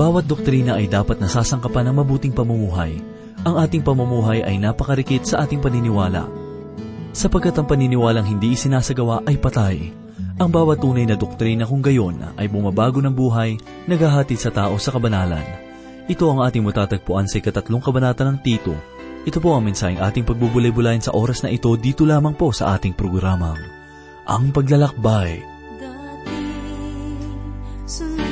Bawat doktrina ay dapat nasasangkapan ng mabuting pamumuhay. Ang ating pamumuhay ay napakarikit sa ating paniniwala. Sapagkat ang paniniwalang hindi isinasagawa ay patay. Ang bawat tunay na doktrina kung gayon ay bumabago ng buhay, naghahatid sa tao sa kabanalan. Ito ang ating matatagpuan sa ikatatlong kabanata ng Tito. Ito po ang mensaheng ating pagbubulay-bulayan sa oras na ito dito lamang po sa ating programang, Ang Paglalakbay. Dati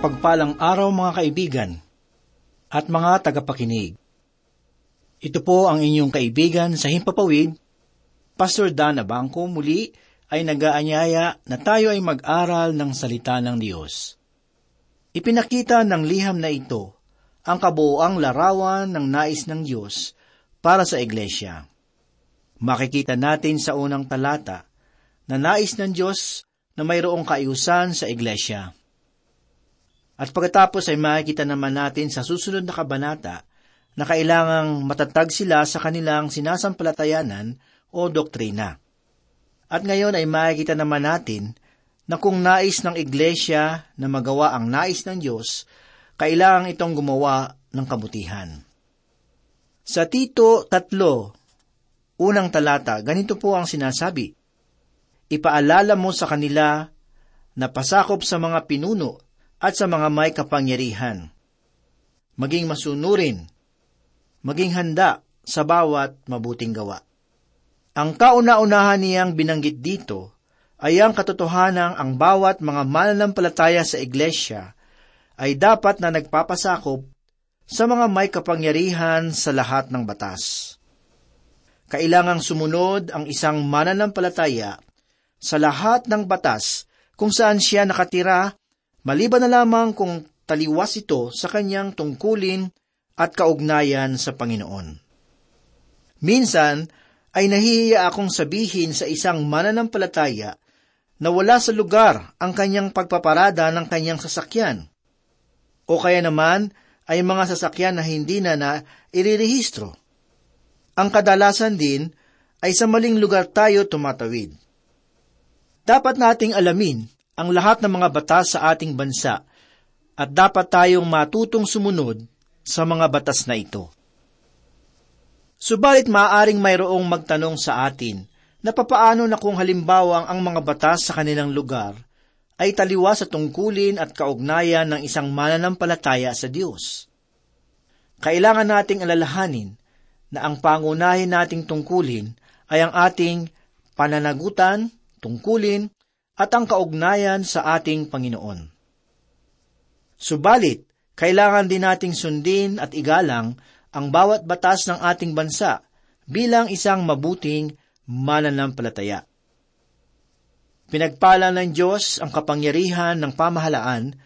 mapagpalang araw mga kaibigan at mga tagapakinig. Ito po ang inyong kaibigan sa Himpapawid, Pastor Dan Abangco muli ay nagaanyaya na tayo ay mag-aral ng salita ng Diyos. Ipinakita ng liham na ito ang kabuoang larawan ng nais ng Diyos para sa Iglesia. Makikita natin sa unang talata na nais ng Diyos na mayroong kaiusan sa Iglesia. At pagkatapos ay makikita naman natin sa susunod na kabanata na kailangang matatag sila sa kanilang sinasampalatayanan o doktrina. At ngayon ay makikita naman natin na kung nais ng iglesia na magawa ang nais ng Diyos, kailangan itong gumawa ng kabutihan. Sa Tito 3, unang talata, ganito po ang sinasabi, Ipaalala mo sa kanila na pasakop sa mga pinuno at sa mga may kapangyarihan. Maging masunurin, maging handa sa bawat mabuting gawa. Ang kauna-unahan niyang binanggit dito ay ang katotohanang ang bawat mga mananampalataya sa iglesia ay dapat na nagpapasakop sa mga may kapangyarihan sa lahat ng batas. Kailangang sumunod ang isang mananampalataya sa lahat ng batas kung saan siya nakatira, maliban na lamang kung taliwas ito sa kanyang tungkulin at kaugnayan sa Panginoon. Minsan ay nahihiya akong sabihin sa isang mananampalataya na wala sa lugar ang kanyang pagpaparada ng kanyang sasakyan. O kaya naman ay mga sasakyan na hindi na na irirehistro. Ang kadalasan din ay sa maling lugar tayo tumatawid. Dapat nating alamin ang lahat ng mga batas sa ating bansa at dapat tayong matutong sumunod sa mga batas na ito. Subalit maaaring mayroong magtanong sa atin na papaano na kung halimbawa ang mga batas sa kanilang lugar ay taliwa sa tungkulin at kaugnayan ng isang mananampalataya sa Diyos. Kailangan nating alalahanin na ang pangunahin nating tungkulin ay ang ating pananagutan, tungkulin, at ang kaugnayan sa ating Panginoon. Subalit, kailangan din nating sundin at igalang ang bawat batas ng ating bansa bilang isang mabuting mananampalataya. Pinagpala ng Diyos ang kapangyarihan ng pamahalaan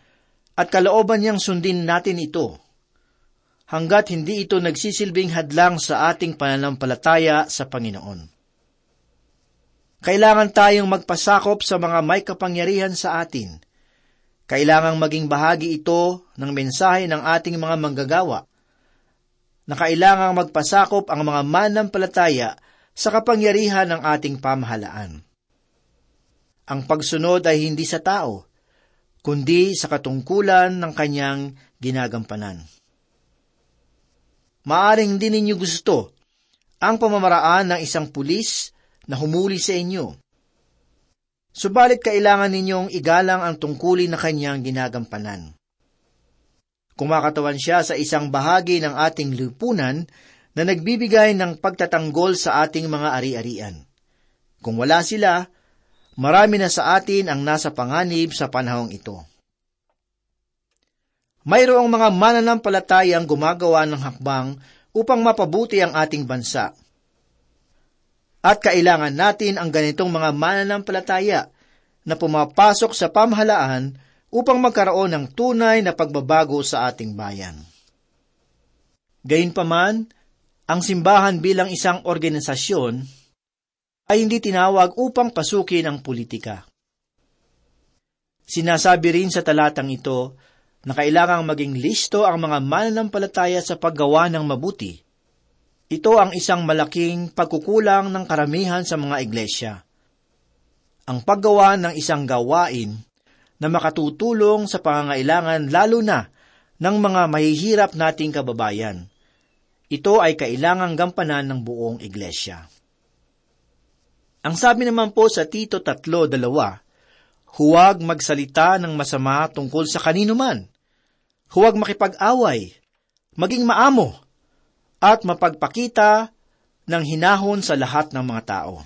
at kalooban niyang sundin natin ito hanggat hindi ito nagsisilbing hadlang sa ating pananampalataya sa Panginoon. Kailangan tayong magpasakop sa mga may kapangyarihan sa atin. Kailangang maging bahagi ito ng mensahe ng ating mga manggagawa na kailangang magpasakop ang mga manampalataya sa kapangyarihan ng ating pamahalaan. Ang pagsunod ay hindi sa tao, kundi sa katungkulan ng kanyang ginagampanan. Maaring din ninyo gusto ang pamamaraan ng isang pulis na humuli sa inyo. Subalit kailangan ninyong igalang ang tungkulin na kanyang ginagampanan. Kumakatawan siya sa isang bahagi ng ating lipunan na nagbibigay ng pagtatanggol sa ating mga ari-arian. Kung wala sila, marami na sa atin ang nasa panganib sa panahong ito. Mayroong mga mananampalatayang gumagawa ng hakbang upang mapabuti ang ating bansa. At kailangan natin ang ganitong mga mananampalataya na pumapasok sa pamahalaan upang magkaroon ng tunay na pagbabago sa ating bayan. Gayunpaman, ang simbahan bilang isang organisasyon ay hindi tinawag upang pasukin ang politika. Sinasabi rin sa talatang ito na kailangang maging listo ang mga mananampalataya sa paggawa ng mabuti ito ang isang malaking pagkukulang ng karamihan sa mga iglesia. Ang paggawa ng isang gawain na makatutulong sa pangangailangan lalo na ng mga mahihirap nating kababayan. Ito ay kailangang gampanan ng buong iglesia. Ang sabi naman po sa Tito 3.2, huwag magsalita ng masama tungkol sa kanino man. Huwag makipag-away, maging maamo, at mapagpakita ng hinahon sa lahat ng mga tao.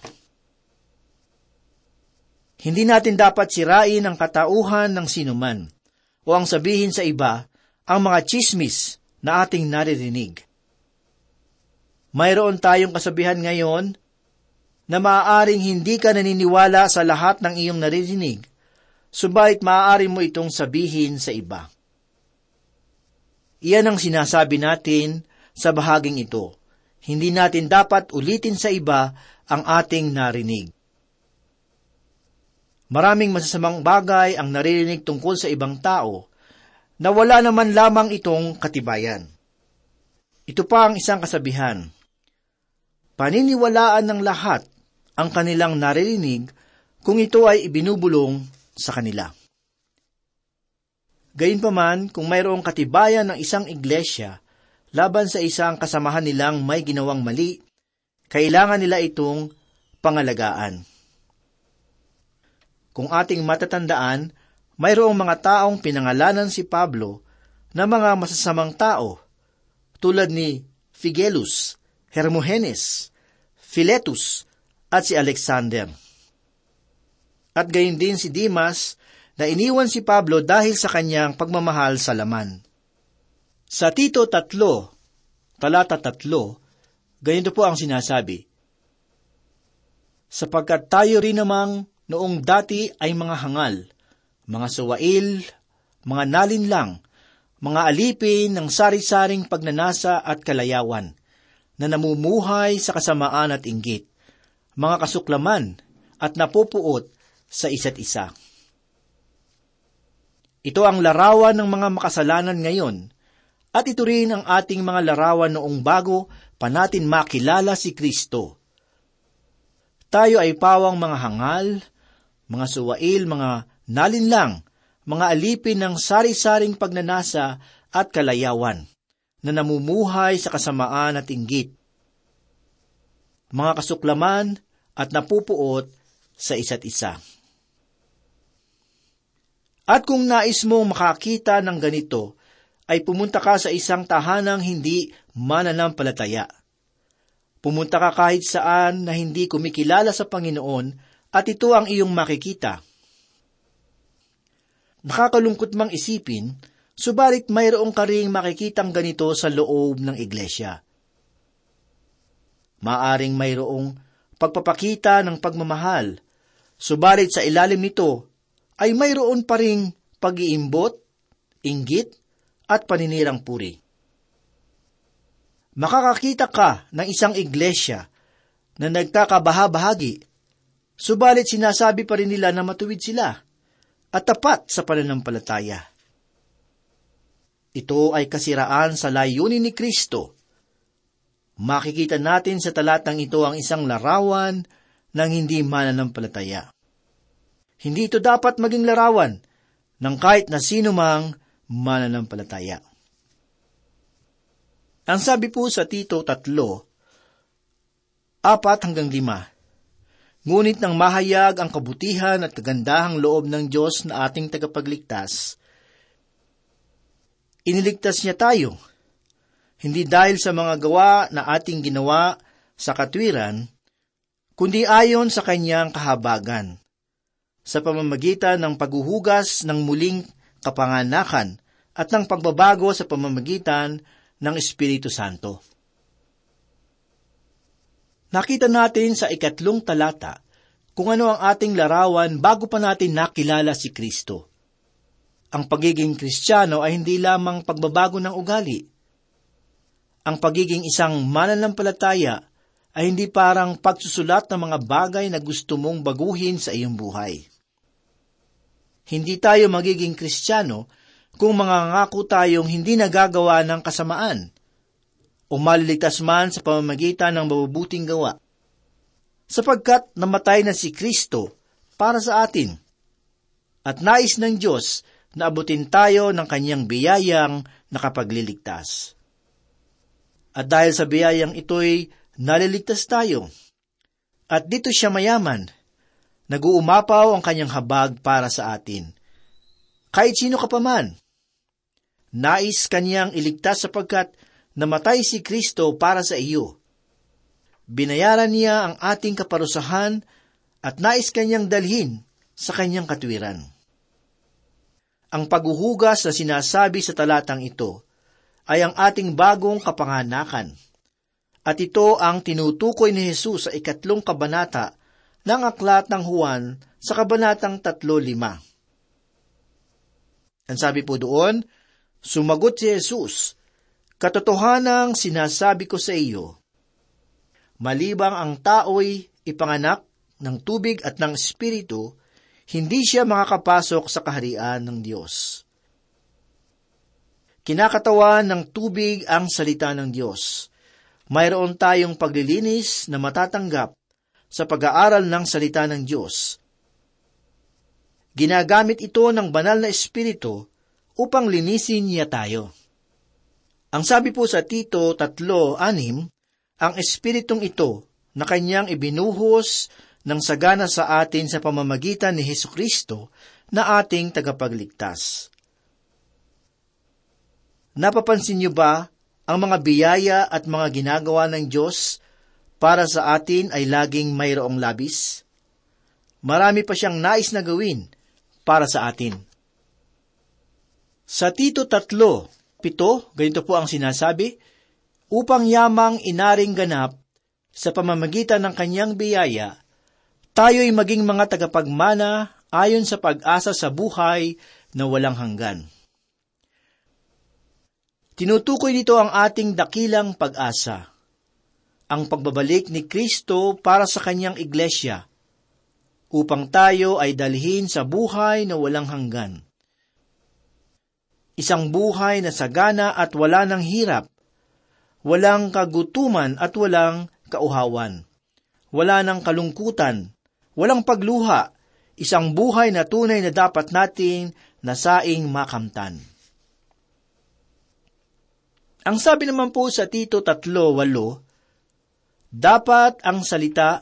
Hindi natin dapat sirain ang katauhan ng sinuman o ang sabihin sa iba ang mga chismis na ating naririnig. Mayroon tayong kasabihan ngayon na maaaring hindi ka naniniwala sa lahat ng iyong naririnig, subalit maaari mo itong sabihin sa iba. Iyan ang sinasabi natin sa bahaging ito. Hindi natin dapat ulitin sa iba ang ating narinig. Maraming masasamang bagay ang naririnig tungkol sa ibang tao na wala naman lamang itong katibayan. Ito pa ang isang kasabihan. Paniniwalaan ng lahat ang kanilang naririnig kung ito ay ibinubulong sa kanila. Gayunpaman, kung mayroong katibayan ng isang iglesia laban sa isang kasamahan nilang may ginawang mali, kailangan nila itong pangalagaan. Kung ating matatandaan, mayroong mga taong pinangalanan si Pablo na mga masasamang tao, tulad ni Figelus, Hermogenes, Philetus, at si Alexander. At gayon din si Dimas na iniwan si Pablo dahil sa kanyang pagmamahal sa laman. Sa Tito 3, talata 3, ganito po ang sinasabi, Sapagkat tayo rin namang noong dati ay mga hangal, mga suwail, mga nalinlang, mga alipin ng sari-saring pagnanasa at kalayawan, na namumuhay sa kasamaan at inggit, mga kasuklaman at napupuot sa isa't isa. Ito ang larawan ng mga makasalanan ngayon, at ito rin ang ating mga larawan noong bago pa natin makilala si Kristo. Tayo ay pawang mga hangal, mga suwail, mga nalinlang, mga alipin ng sari-saring pagnanasa at kalayawan, na namumuhay sa kasamaan at inggit, mga kasuklaman at napupuot sa isa't isa. At kung nais mong makakita ng ganito, ay pumunta ka sa isang tahanang hindi mananampalataya. Pumunta ka kahit saan na hindi kumikilala sa Panginoon at ito ang iyong makikita. Nakakalungkot mang isipin, subalit mayroong ka ring makikitang ganito sa loob ng iglesia. Maaring mayroong pagpapakita ng pagmamahal, subalit sa ilalim nito ay mayroon pa ring pag-iimbot, inggit, at paninirang puri. Makakakita ka ng isang iglesia na nagkakabaha-bahagi, subalit sinasabi pa rin nila na matuwid sila at tapat sa pananampalataya. Ito ay kasiraan sa layunin ni Kristo. Makikita natin sa talatang ito ang isang larawan ng hindi mananampalataya. Hindi ito dapat maging larawan ng kahit na sino mang mananampalataya. Ang sabi po sa Tito 3, apat hanggang lima, Ngunit nang mahayag ang kabutihan at kagandahang loob ng Diyos na ating tagapagligtas, iniligtas niya tayo, hindi dahil sa mga gawa na ating ginawa sa katwiran, kundi ayon sa kanyang kahabagan, sa pamamagitan ng paghuhugas ng muling kapanganakan at ng pagbabago sa pamamagitan ng Espiritu Santo. Nakita natin sa ikatlong talata kung ano ang ating larawan bago pa natin nakilala si Kristo. Ang pagiging Kristiyano ay hindi lamang pagbabago ng ugali. Ang pagiging isang mananampalataya ay hindi parang pagsusulat ng mga bagay na gusto mong baguhin sa iyong buhay. Hindi tayo magiging kristyano kung mangangako tayong hindi nagagawa ng kasamaan o maliligtas man sa pamamagitan ng mabubuting gawa. Sapagkat namatay na si Kristo para sa atin at nais ng Diyos na abutin tayo ng kanyang biyayang nakapagliligtas. At dahil sa biyayang ito'y naliligtas tayo. At dito siya mayaman Nag-uumapaw ang kanyang habag para sa atin. Kahit sino ka pa man. Nais kanyang iligtas sapagkat namatay si Kristo para sa iyo. Binayaran niya ang ating kaparusahan at nais kanyang dalhin sa kanyang katwiran. Ang paghuhugas na sinasabi sa talatang ito ay ang ating bagong kapanganakan. At ito ang tinutukoy ni Jesus sa ikatlong kabanata ng aklat ng Juan sa Kabanatang 3.5. Ang sabi po doon, Sumagot si Jesus, Katotohanang sinasabi ko sa iyo, malibang ang tao'y ipanganak ng tubig at ng espiritu, hindi siya makakapasok sa kaharian ng Diyos. Kinakatawan ng tubig ang salita ng Diyos. Mayroon tayong paglilinis na matatanggap sa pag-aaral ng salita ng Diyos. Ginagamit ito ng banal na espiritu upang linisin niya tayo. Ang sabi po sa Tito 3.6, ang espiritong ito na kanyang ibinuhos ng sagana sa atin sa pamamagitan ni Heso Kristo na ating tagapagligtas. Napapansin niyo ba ang mga biyaya at mga ginagawa ng Diyos para sa atin ay laging mayroong labis? Marami pa siyang nais na gawin para sa atin. Sa Tito 3, pito, ganito po ang sinasabi, upang yamang inaring ganap sa pamamagitan ng kanyang biyaya, tayo'y maging mga tagapagmana ayon sa pag-asa sa buhay na walang hanggan. Tinutukoy nito ang ating dakilang pag-asa, ang pagbabalik ni Kristo para sa kanyang iglesia, upang tayo ay dalhin sa buhay na walang hanggan. Isang buhay na sagana at wala ng hirap, walang kagutuman at walang kauhawan, wala ng kalungkutan, walang pagluha, isang buhay na tunay na dapat nating nasaing makamtan. Ang sabi naman po sa Tito 3.8, Dapat ang salita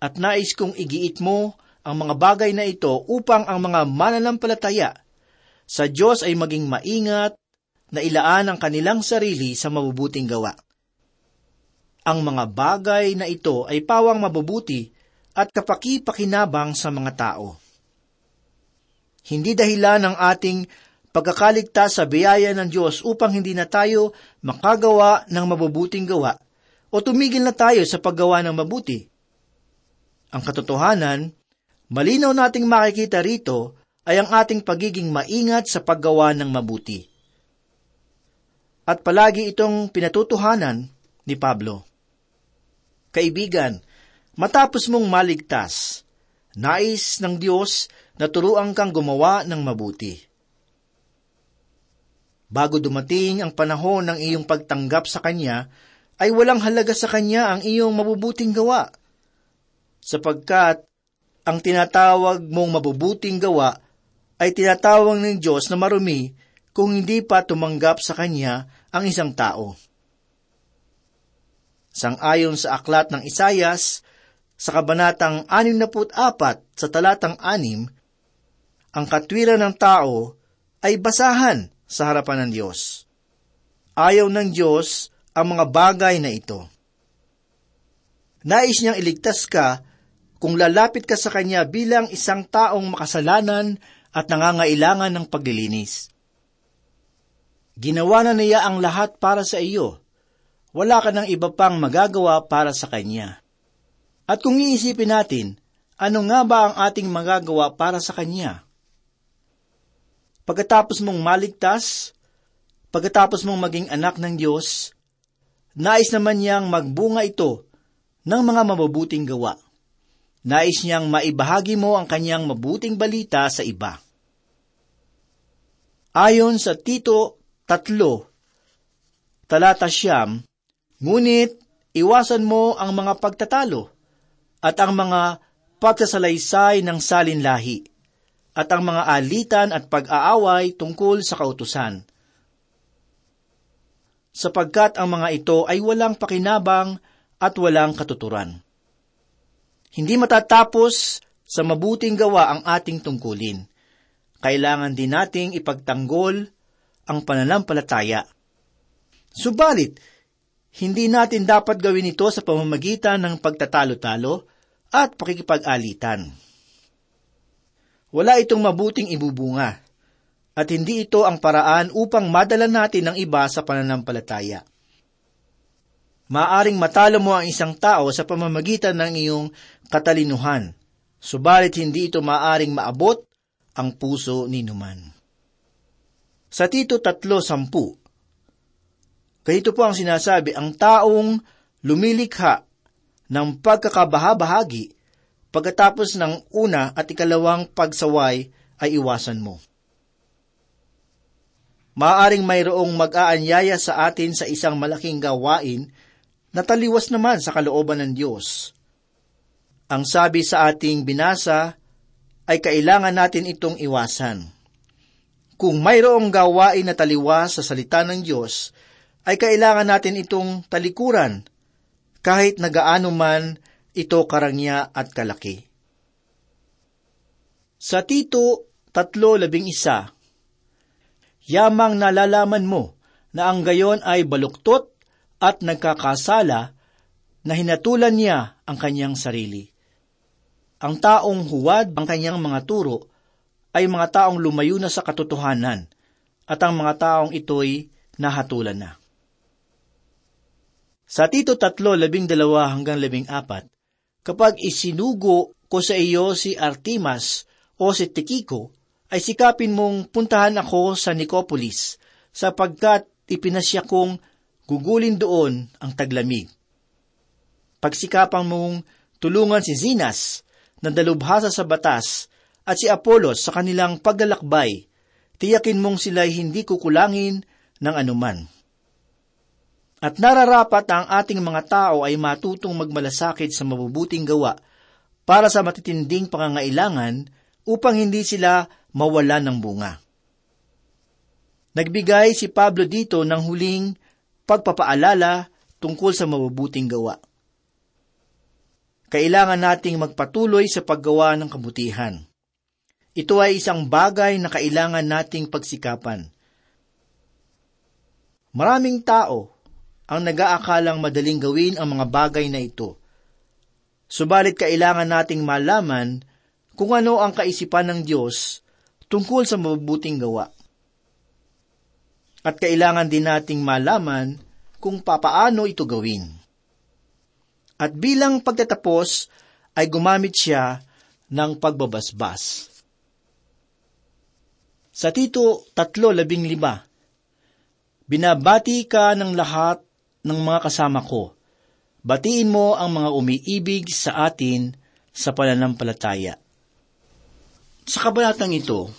at nais kong igiit mo ang mga bagay na ito upang ang mga mananampalataya sa Diyos ay maging maingat na ilaan ang kanilang sarili sa mabubuting gawa. Ang mga bagay na ito ay pawang mabubuti at kapaki-pakinabang sa mga tao. Hindi dahilan ng ating pagkakaligtas sa biyaya ng Diyos upang hindi na tayo makagawa ng mabubuting gawa o tumigil na tayo sa paggawa ng mabuti. Ang katotohanan, malinaw nating makikita rito ay ang ating pagiging maingat sa paggawa ng mabuti. At palagi itong pinatutuhanan ni Pablo. Kaibigan, matapos mong maligtas, nais ng Diyos na turuan kang gumawa ng mabuti bago dumating ang panahon ng iyong pagtanggap sa Kanya, ay walang halaga sa Kanya ang iyong mabubuting gawa. Sapagkat ang tinatawag mong mabubuting gawa ay tinatawag ng Diyos na marumi kung hindi pa tumanggap sa Kanya ang isang tao. Sang-ayon sa aklat ng Isayas, sa kabanatang 64 sa talatang 6, ang katwiran ng tao ay basahan sa harapan ng Diyos. Ayaw ng Diyos ang mga bagay na ito. Nais niyang iligtas ka kung lalapit ka sa Kanya bilang isang taong makasalanan at nangangailangan ng paglilinis. Ginawa na niya ang lahat para sa iyo. Wala ka ng iba pang magagawa para sa Kanya. At kung iisipin natin, ano nga ba ang ating magagawa para sa Kanya? Pagkatapos mong maligtas, pagkatapos mong maging anak ng Diyos, nais naman niyang magbunga ito ng mga mabubuting gawa. Nais niyang maibahagi mo ang kanyang mabuting balita sa iba. Ayon sa Tito 3, talata siyam, ngunit iwasan mo ang mga pagtatalo at ang mga pagsasalaysay ng salinlahi at ang mga alitan at pag-aaway tungkol sa kautusan. Sapagkat ang mga ito ay walang pakinabang at walang katuturan. Hindi matatapos sa mabuting gawa ang ating tungkulin. Kailangan din nating ipagtanggol ang pananampalataya. Subalit, hindi natin dapat gawin ito sa pamamagitan ng pagtatalo-talo at pakikipag-alitan. Wala itong mabuting ibubunga, at hindi ito ang paraan upang madala natin ng iba sa pananampalataya. Maaring matalo mo ang isang tao sa pamamagitan ng iyong katalinuhan, subalit hindi ito maaring maabot ang puso ni Numan. Sa Tito 3.10, ganito po ang sinasabi, ang taong lumilikha ng pagkakabahabahagi Pagkatapos ng una at ikalawang pagsaway ay iwasan mo. Maaring mayroong mag-aanyaya sa atin sa isang malaking gawain na taliwas naman sa kalooban ng Diyos. Ang sabi sa ating binasa ay kailangan natin itong iwasan. Kung mayroong gawain na taliwas sa salita ng Diyos, ay kailangan natin itong talikuran, kahit nagaano man ito karangya at kalaki. Sa Tito 3.11 Yamang nalalaman mo na ang gayon ay baluktot at nagkakasala na hinatulan niya ang kanyang sarili. Ang taong huwad ang kanyang mga turo ay mga taong lumayo na sa katotohanan at ang mga taong ito'y nahatulan na. Sa Tito 3, labing dalawa hanggang labing apat, kapag isinugo ko sa iyo si Artemas o si Tikiko, ay sikapin mong puntahan ako sa Nicopolis, sapagkat ipinasya kong gugulin doon ang taglamig. Pagsikapang mong tulungan si Zinas na dalubhasa sa batas at si Apolos sa kanilang paglalakbay, tiyakin mong sila'y hindi kukulangin ng anuman. At nararapat ang ating mga tao ay matutong magmalasakit sa mabubuting gawa para sa matitinding pangangailangan upang hindi sila mawala ng bunga. Nagbigay si Pablo dito ng huling pagpapaalala tungkol sa mabubuting gawa. Kailangan nating magpatuloy sa paggawa ng kabutihan. Ito ay isang bagay na kailangan nating pagsikapan. Maraming tao ang nag-aakalang madaling gawin ang mga bagay na ito. Subalit kailangan nating malaman kung ano ang kaisipan ng Diyos tungkol sa mabubuting gawa. At kailangan din nating malaman kung papaano ito gawin. At bilang pagtatapos ay gumamit siya ng pagbabasbas. Sa Tito 3.15 Binabati ka ng lahat ng mga kasama ko. Batiin mo ang mga umiibig sa atin sa pananampalataya. Sa kabanatang ito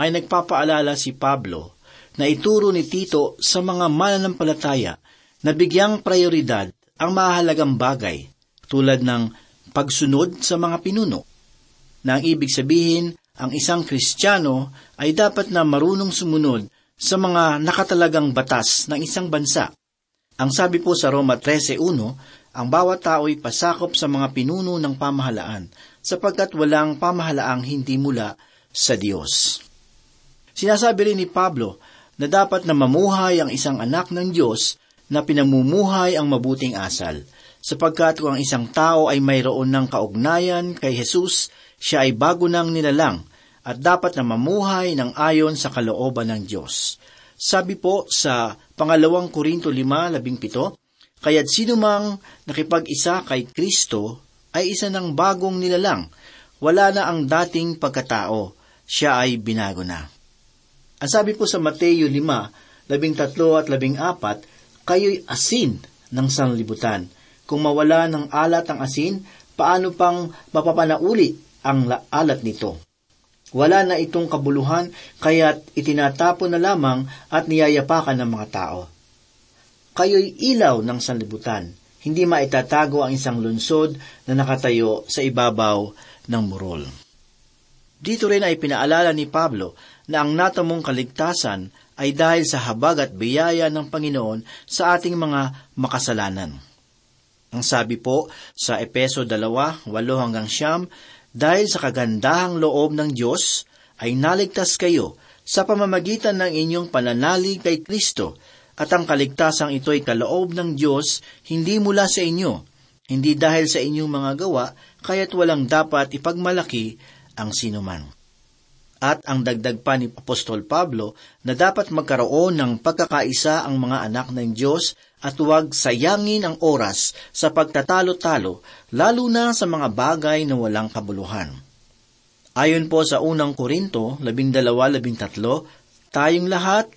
ay nagpapaalala si Pablo na ituro ni Tito sa mga mananampalataya na bigyang prioridad ang mahalagang bagay tulad ng pagsunod sa mga pinuno. Na ang ibig sabihin, ang isang Kristiyano ay dapat na marunong sumunod sa mga nakatalagang batas ng isang bansa ang sabi po sa Roma 13.1, ang bawat tao ay pasakop sa mga pinuno ng pamahalaan, sapagkat walang pamahalaang hindi mula sa Diyos. Sinasabi rin ni Pablo na dapat na mamuhay ang isang anak ng Diyos na pinamumuhay ang mabuting asal, sapagkat kung ang isang tao ay mayroon ng kaugnayan kay Jesus, siya ay bago nang nilalang at dapat na mamuhay ng ayon sa kalooban ng Diyos. Sabi po sa pangalawang Korinto 5.17, Kaya't sino mang nakipag-isa kay Kristo ay isa ng bagong nilalang. Wala na ang dating pagkatao. Siya ay binago na. Ang sabi po sa Mateo 5, 13 at 14, Kayo'y asin ng sanlibutan. Kung mawala ng alat ang asin, paano pang mapapanauli ang alat nito? Wala na itong kabuluhan, kaya't itinatapon na lamang at niyayapakan ng mga tao. Kayo'y ilaw ng sanlibutan. Hindi maitatago ang isang lunsod na nakatayo sa ibabaw ng murol. Dito rin ay pinaalala ni Pablo na ang natamong kaligtasan ay dahil sa habag at biyaya ng Panginoon sa ating mga makasalanan. Ang sabi po sa Epeso 2, 8 hanggang siyam, dahil sa kagandahang loob ng Diyos, ay naligtas kayo sa pamamagitan ng inyong pananalig kay Kristo, at ang kaligtasang ito ay kaloob ng Diyos, hindi mula sa inyo, hindi dahil sa inyong mga gawa, kaya't walang dapat ipagmalaki ang sinuman. At ang dagdag pa ni Apostol Pablo na dapat magkaroon ng pagkakaisa ang mga anak ng Diyos at huwag sayangin ang oras sa pagtatalo-talo, lalo na sa mga bagay na walang kabuluhan. Ayon po sa unang Korinto 12.13, tayong lahat,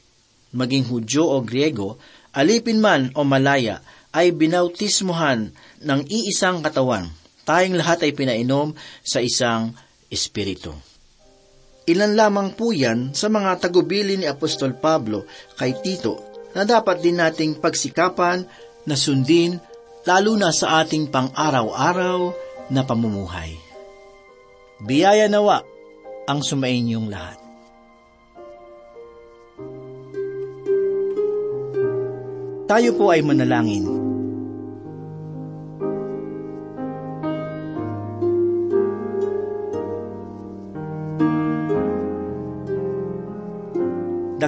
maging Hudyo o Griego, alipin man o malaya, ay binautismuhan ng iisang katawan. Tayong lahat ay pinainom sa isang espiritu. Ilan lamang po yan sa mga tagubili ni Apostol Pablo kay Tito na dapat din nating pagsikapan na sundin lalo na sa ating pang-araw-araw na pamumuhay. Biyaya nawa ang sumainyong lahat. Tayo po ay manalangin.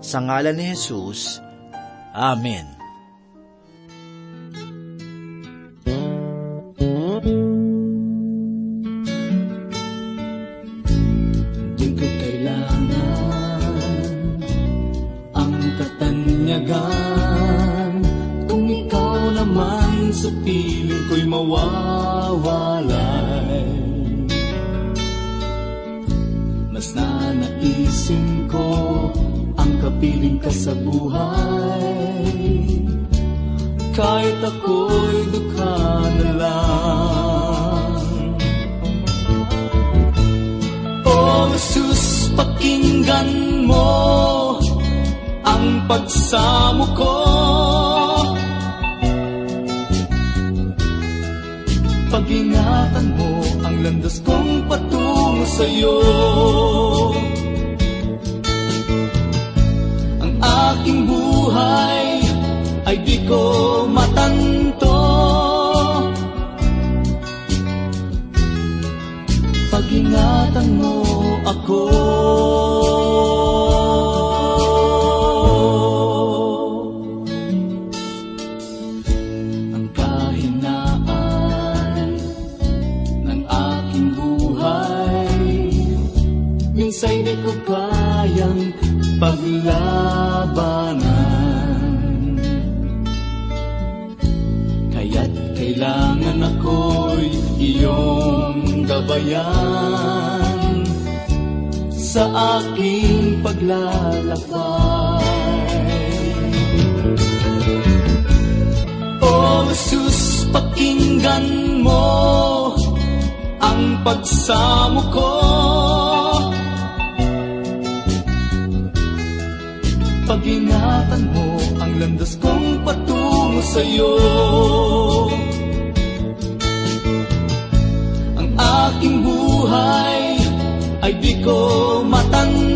sa ngalan ni Jesus. Amen. Mas nanaisin ko kapiling ka sa buhay Kahit ako'y dukha na lang O Jesus, pakinggan mo ang pagsamo ko. Pag-ingatan mo ang landas kong patungo sa'yo. Aking buhay ay di ko matanto. Pag-ingatan mo ako aking buhay ay di ko matanto